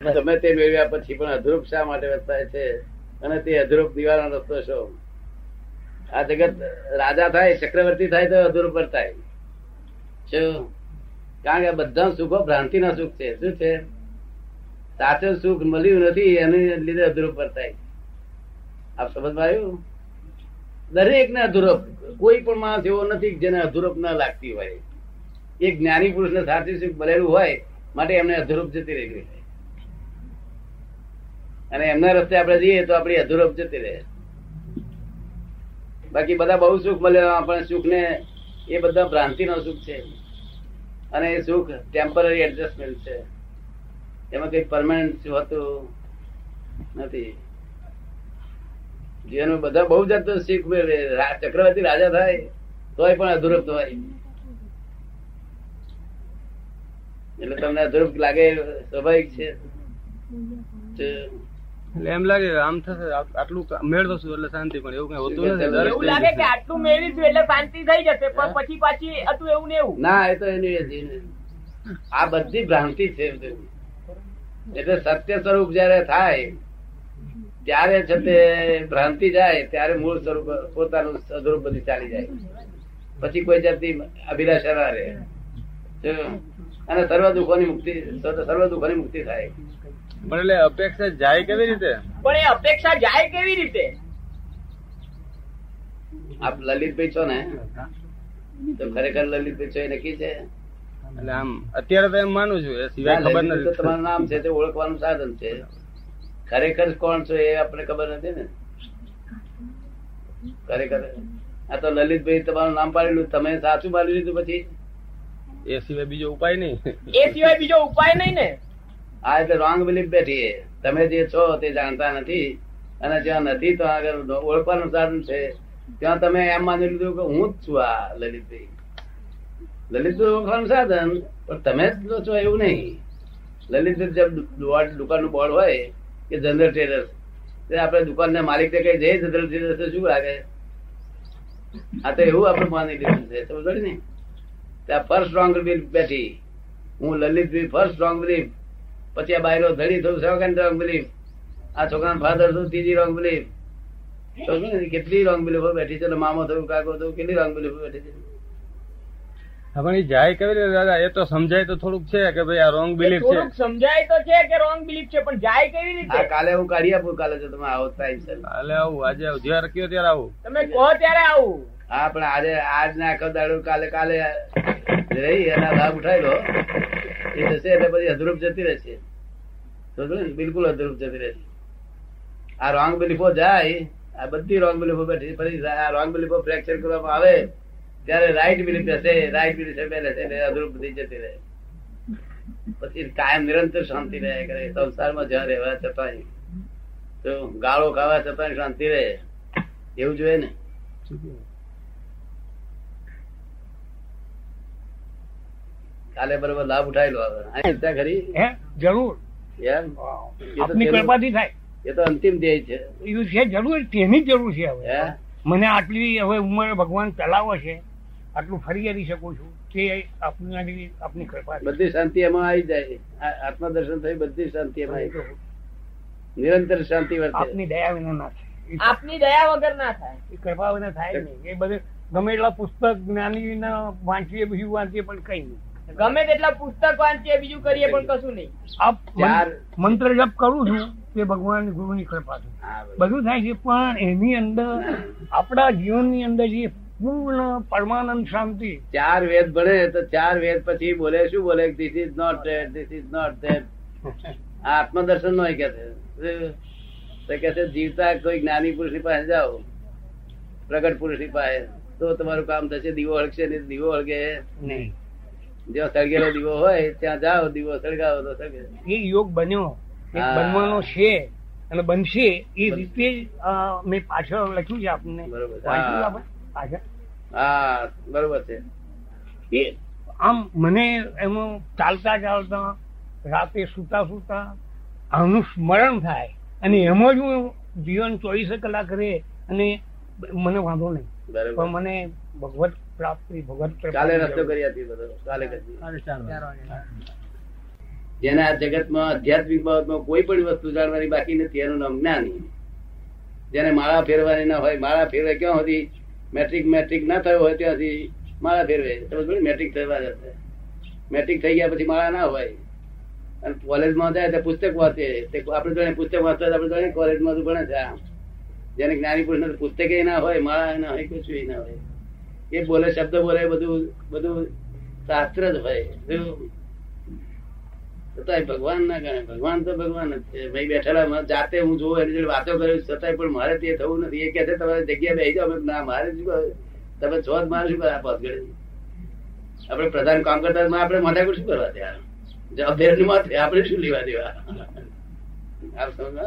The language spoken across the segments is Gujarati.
તમે તે મેળવ્યા પછી પણ અધરૂપ શા માટે વર્તાય છે? અને તે અધરૂપ દિવાળનો રસ્તો છો આ જગત રાજા થાય, ચક્રવર્તી થાય તો અધરૂપ વર્તાય કારણ કે બધા સુખો ભ્રાંતિના સુખ છે. શું છે? સાચું સુખ મળ્યું નથી, એને લીધે અધરૂપ વર્તાય આપ સમજમાં આવ્યું? દરેક ને અધૂરપ. કોઈ પણ માણસ એવો નથી જેને અધૂરપ ના લાગતી હોય. એક જ્ઞાની પુરુષ ને સાચું સુખ મળેલું હોય, માટે એમને અધૂરપ જતી રહી હોય અને એમના રસ્તે આપણે જઈએ તો આપણી અધૂરપ જતી રહે. બાકી બધા બહુ સુખ મળે, આપણે સુખ ને એ બધા ભ્રાંતિનો સુખ છે. અને એ સુખ ટેમ્પરરી એડજસ્ટમેન્ટ છે. એમાં કઈ પરમાનન્ટ હોતું નથી. જીવનમાં બધા બહુ જાતનું શીખ મેળવે ચક્રવર્તી રાજા થાય, તોય પણ અધુરપ હોય. એટલે તમને અધુરપ લાગે, સ્વાભાવિક છે. એટલે એમ લાગે આમ થશે આટલું મેળવશું એટલે શાંતિ પણ એવું કઈ હોતું નથી. એવું લાગે કે આટલું મેળવીશું એટલે શાંતિ થઈ જશે પણ પછી પાછી હતું એવું ને એવું. ના એ તો એની આ બધી ભ્રાંતિ છે એટલે સત્ય સ્વરૂપ જયારે થાય ત્યારે છે તે ભ્રાંતિ જાય ત્યારે મૂળ સ્વરૂપ પોતાનું સ્વરૂપ બધી ચાલી જાય. પછી કોઈ જાતની અભિલાષા ના રહે. અને સર્વ દુઃખોની મુક્તિ સર્વ દુઃખોની મુક્તિ થાય. પણ એટલે અપેક્ષા જાય કેવી રીતે? પણ એ અપેક્ષા જાય કેવી રીતે? આપ લલિતભાઈ છો ને તો ખરેખર લલિતભાઈ છો એ નક્કી છે? એટલે આમ અત્યારે તો એમ માનું છું એ સિવાય ખબર નથી. તમારું નામ છે તે ઓળખવાનું સાધન છે. ખરેખર કોણ છો એ આપણે ખબર નથી ને? ખરેખર. આ તો લલિતભાઈ તમારું નામ પાડેલું તમે સાચું પાડી લીધું પછી? એ સિવાય બીજો ઉપાય નહીં. એ સિવાય બીજો ઉપાય નહીં ને. આ એટલે રોંગ બિલીફ બેઠી તમે જે છો તે જાણતા નથી. અને જ્યાં નથી તો આગળ ઓળખવાનું સાધન છે. ત્યાં તમે એમ માની લીધું કે હું જ છું આ લલિતભાઈ. લલિત ઓળખવાનું સાધન પણ તમે જ તો છો એવું નહીં. લલિત દુકાન દુકાનનું બોર્ડ હોય કે જનરલ ટ્રેડર્સ તે આપણે દુકાનના માલિક કઈ જઈએ જનરલ ટ્રેડર્સ શું લાગે? આ તો એવું આપણે માની લીધું છે. સમજ ને? ત્યાં ફર્સ્ટ રોંગ બેઠી. હું લલિતભાઈ ફર્સ્ટ રોંગ બિલીફ પછી આ બાયરો ધડી થયું સેકન્ડ રોંગ બિલીફ આ છોકરાનો ફાધર થયું, ત્રીજી રોંગ બિલીફ કેટલી રોંગ બિલીફો બેઠી છે? મામો થયું, કાકો થયું, કેટલી રોંગ બિલીફો બેઠી છે? પણ એ જાય કેવી રીતે? દાદા એ તો સમજાય તો થોડુંક છે કે ભાઈ આ રોંગ બિલીફ છે. થોડુંક સમજાય તો છે કે રોંગ બિલીફ છે પણ જાય કેવી રીતે? કાલે હું કાઢી આપું કાલે જો તમે આવો ટાઈમ સર કાલે આવું આજે આવું. જ્યારે કયો ત્યારે આવું. તમે કહો ત્યારે આવું. હા પણ આજે આજ ના આખો દાડો કાલે કાલે રહી એના લાભ ઉઠાવી લો એ જશે એટલે પછી અધરૂપ જતી રહેશે. બિલકુલ અધરૂપ જતી રહેશે. આ રોંગ બિલીફો જાય આ બધી રોંગ બિલીફો બેઠી ફરી આ રોંગ બિલીફો ફ્રેક્ચર કરવામાં આવે. ત્યારે રાઈટ બિલીફ બેસે રાઈટ બિલીફ બેસે એટલે અધરૂપ બધી જતી રહે. પછી કાયમ નિરંતર શાંતિ રહે કરે સંસારમાં જ્યાં રહેવા છતાંય. તો ગાળો ખાવા છતાંય શાંતિ રહે એવું જોઈએ ને. કાલે બરોબર લાભ ઉઠાવી લો હવે ખરી જરૂર. આપની કૃપાથી થાય. એ તો અંતિમ ધ્યેય છે. એવું છે જરૂર. તેની જરૂર છે હવે. મને આટલી હવે ઉંમર ભગવાન ચલાવે છે. આટલું ફરી આવી શકું છું તે આપની આપની કૃપા બધી શાંતિ એમાં આવી જાય. આત્મા દર્શન થઈ બધી શાંતિ એમાં આવી જાય. નિરંતર શાંતિ વર્તે. આપની દયા વિના ના થાય. આપની દયા વગર ના થાય. એ કૃપા વિના થાય નહીં. એ બધે ગમે એટલા પુસ્તક જ્ઞાની ના વાંચીએ બીજું વાંચીએ પણ કઈ નહીં. ગમે તેટલા પુસ્તક વાંચીએ બીજું કરીએ પણ કશું નહીં. આપ ચાર- મંત્ર જપ કરું છું તે ભગવાન ગુરુ ની કૃપા છે. બધું થાય છે પણ એની અંદર આપણા જીવનની અંદર જે પૂર્ણ પરમાનંદ શાંતિ. ચાર વેદ ભણે તો ચાર વેદ પછી બોલે શું બોલે? This is not that this is not that આત્મદર્શન નો કે છે. તો કે છે જીવતા કોઈ જ્ઞાની પુરુષની પાસે જાઓ પ્રગટ પુરુષની પાસે તો તમારું કામ થશે દીવો હળગશે નહીં દીવો હળગે. નહીં. જ્યાં સળગેલો દીવો હોય ત્યાં જાઓ દીવો સળગાવો તો સળગે. એ યોગ બન્યો. બનવાનો છે અને બનશે એ રીતે મેં પાછળ લખ્યું છે આપને. બરોબર. હા. બરોબર છે. એ આમ મને એમાં ચાલતા ચાલતા રાતે સુતા સુતા આનું સ્મરણ થાય અને એમાં જ હું જીવન ચોવીસ કલાક રે અને મને વાંધો નહીં. પણ મને ભગવત પ્રાપ્તિ ભગવત કાલે રસ્તો કરી હતી બધો. કાલે. જેને આ જગતમાં આધ્યાત્મિક બાબતમાં કોઈ પણ વસ્તુ જાણવાની બાકી નથી એનું નામ જ્ઞાની. જેને માળા ફેરવાની ના હોય માળા ફેરવે ક્યાં સુધી મેટ્રિક મેટ્રિક ના થયો હોય ત્યાંથી માળા ફેરવે. મેટ્રિક થવા જશે મેટ્રિક થઈ ગયા પછી માળા ના હોય. અને કોલેજમાં જાય તો પુસ્તક વાંચે. આપણે જોડે પુસ્તક વાંચતા આપણે જોડે કોલેજમાં તો ભણે છે જેને જ્ઞાની પુરુષ પુસ્તકે ના હોય, માળા ના હોય, કશું ના હોય. એ બોલે, શબ્દ બોલે, બધું બધું શાસ્ત્ર જ હોય? છતાંય ભગવાન ના ગણે ભગવાન તો ભગવાન જ છે. ભાઈ બેઠેલા જાતે હું જોઉં એની જોડે વાતો કરું છતાંય પણ મારે તે થવું નથી. એ કે છે તમારે જગ્યા બેસી જાઓ. ના મારે શું તમે છો જ મારે શું કરવા પાછળ આપણે પ્રધાન કામ કરતા આપણે માથાકૂટ શું કરવા ત્યાં જવાબદારી માથે આપણે શું લેવા દેવા? આપ સમજો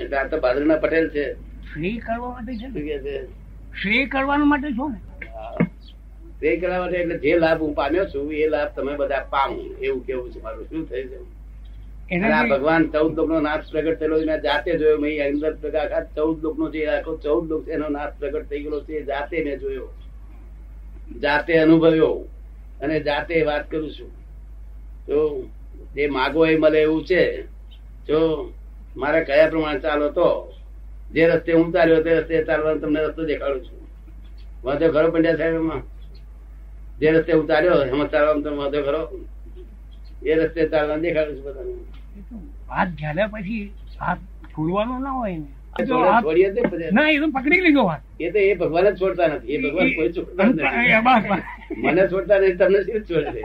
એટલે આ તો ભાદરના પટેલ છે. શ્રી કરવા માટે છે શ્રી કરવા માટે છો ને? તે કરવા માટે એટલે જે લાભ હું પામ્યો છું એ લાભ તમે બધા પામો. એવું કેવું છે મારું? શું થઈ છે? આ ભગવાન ચૌદ લોક નો નાશ પ્રગટ થયેલો મેં જાતે જોયો મેં અંદર આખા ચૌદ લોક નો જે આખો ચૌદ લોક એનો નાશ પ્રગટ થઈ ગયેલો છે જાતે મેં જોયો. જાતે અનુભવ્યો અને જાતે વાત કરું છું. તો જે માગો એ મળે એવું છે જો મારે કયા પ્રમાણે ચાલો તો? જે રસ્તે હું ચાલ્યો તે રસ્તે ચાલવાનો તમને રસ્તો દેખાડું છું. વાંધો ખરો પંડ્યા સાહેબ એમાં? જે રસ્તે ઉતાર્યો એમાં ચાલવા તમે વાંધો કરો. એ રસ્તે ચાલવા દેખાડું છું બધાને. હાથ ઝાલ્યા પછી હાથ છોડવાનો ના હોય ને. એ તો પકડી લીધો હાથ. એ તો એ ભગવાન જ છોડતા નથી. એ ભગવાન કોઈ છોડતા નથી. મને છોડતા નથી તમને શું છોડે?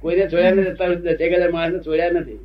કોઈને છોડ્યા નથી અત્યાર દસેક હજાર છોડ્યા નથી.